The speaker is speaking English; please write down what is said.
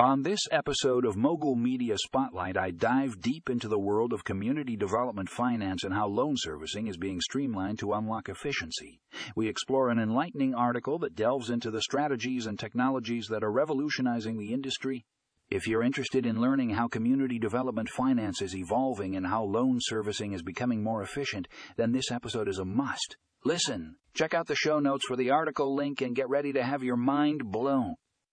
On this episode of Mogul Media Spotlight, I dive deep into the world of community development finance and how loan servicing is being streamlined to unlock efficiency. We explore an enlightening article that delves into the strategies and technologies that are revolutionizing the industry. If you're interested in learning how community development finance is evolving and how loan servicing is becoming more efficient, then this episode is a must. Listen, check out the show notes for the article link and get ready to have your mind blown.